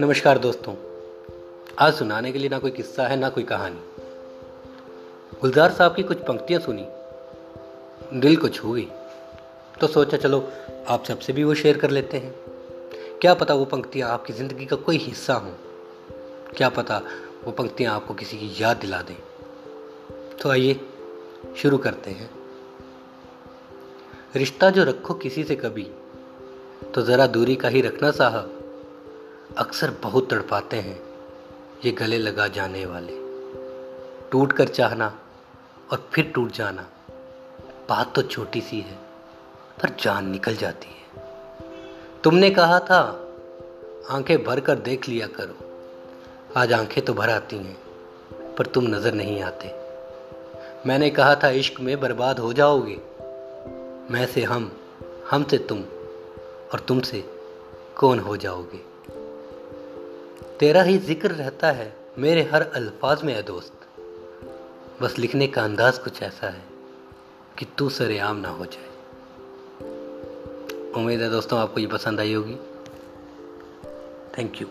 नमस्कार दोस्तों। आज सुनाने के लिए ना कोई किस्सा है, ना कोई कहानी। गुलजार साहब की कुछ पंक्तियाँ सुनी। दिल को छू गई। तो सोचा चलो आप सबसे भी वो शेयर कर लेते हैं। क्या पता वो पंक्तियाँ आपकी ज़िंदगी का कोई हिस्सा हों। क्या पता वो पंक्तियाँ आपको किसी की याद दिला दें। तो आइए, शुरू करते हैं। रिश्ता जो रखो किसी से कभी तो ज़रा दूरी का ही रखना साहब। अक्सर बहुत तड़पाते हैं ये गले लगा जाने वाले। टूट कर चाहना और फिर टूट जाना, बात तो छोटी सी है, पर जान निकल जाती है। तुमने कहा था, आँखें भर कर देख लिया करो। आज आँखें तो भर आती हैं, पर तुम नज़र नहीं आते। मैंने कहा था, इश्क में बर्बाद हो जाओगे। मैं से हम हम से तुम और तुम से कौन हो जाओगे? तेरा ही ज़िक्र रहता है मेरे हर अल्फाज में है दोस्त। बस लिखने का अंदाज कुछ ऐसा है कि तू सरेआम ना हो जाए। उम्मीद है दोस्तों आपको ये पसंद आई होगी। Thank you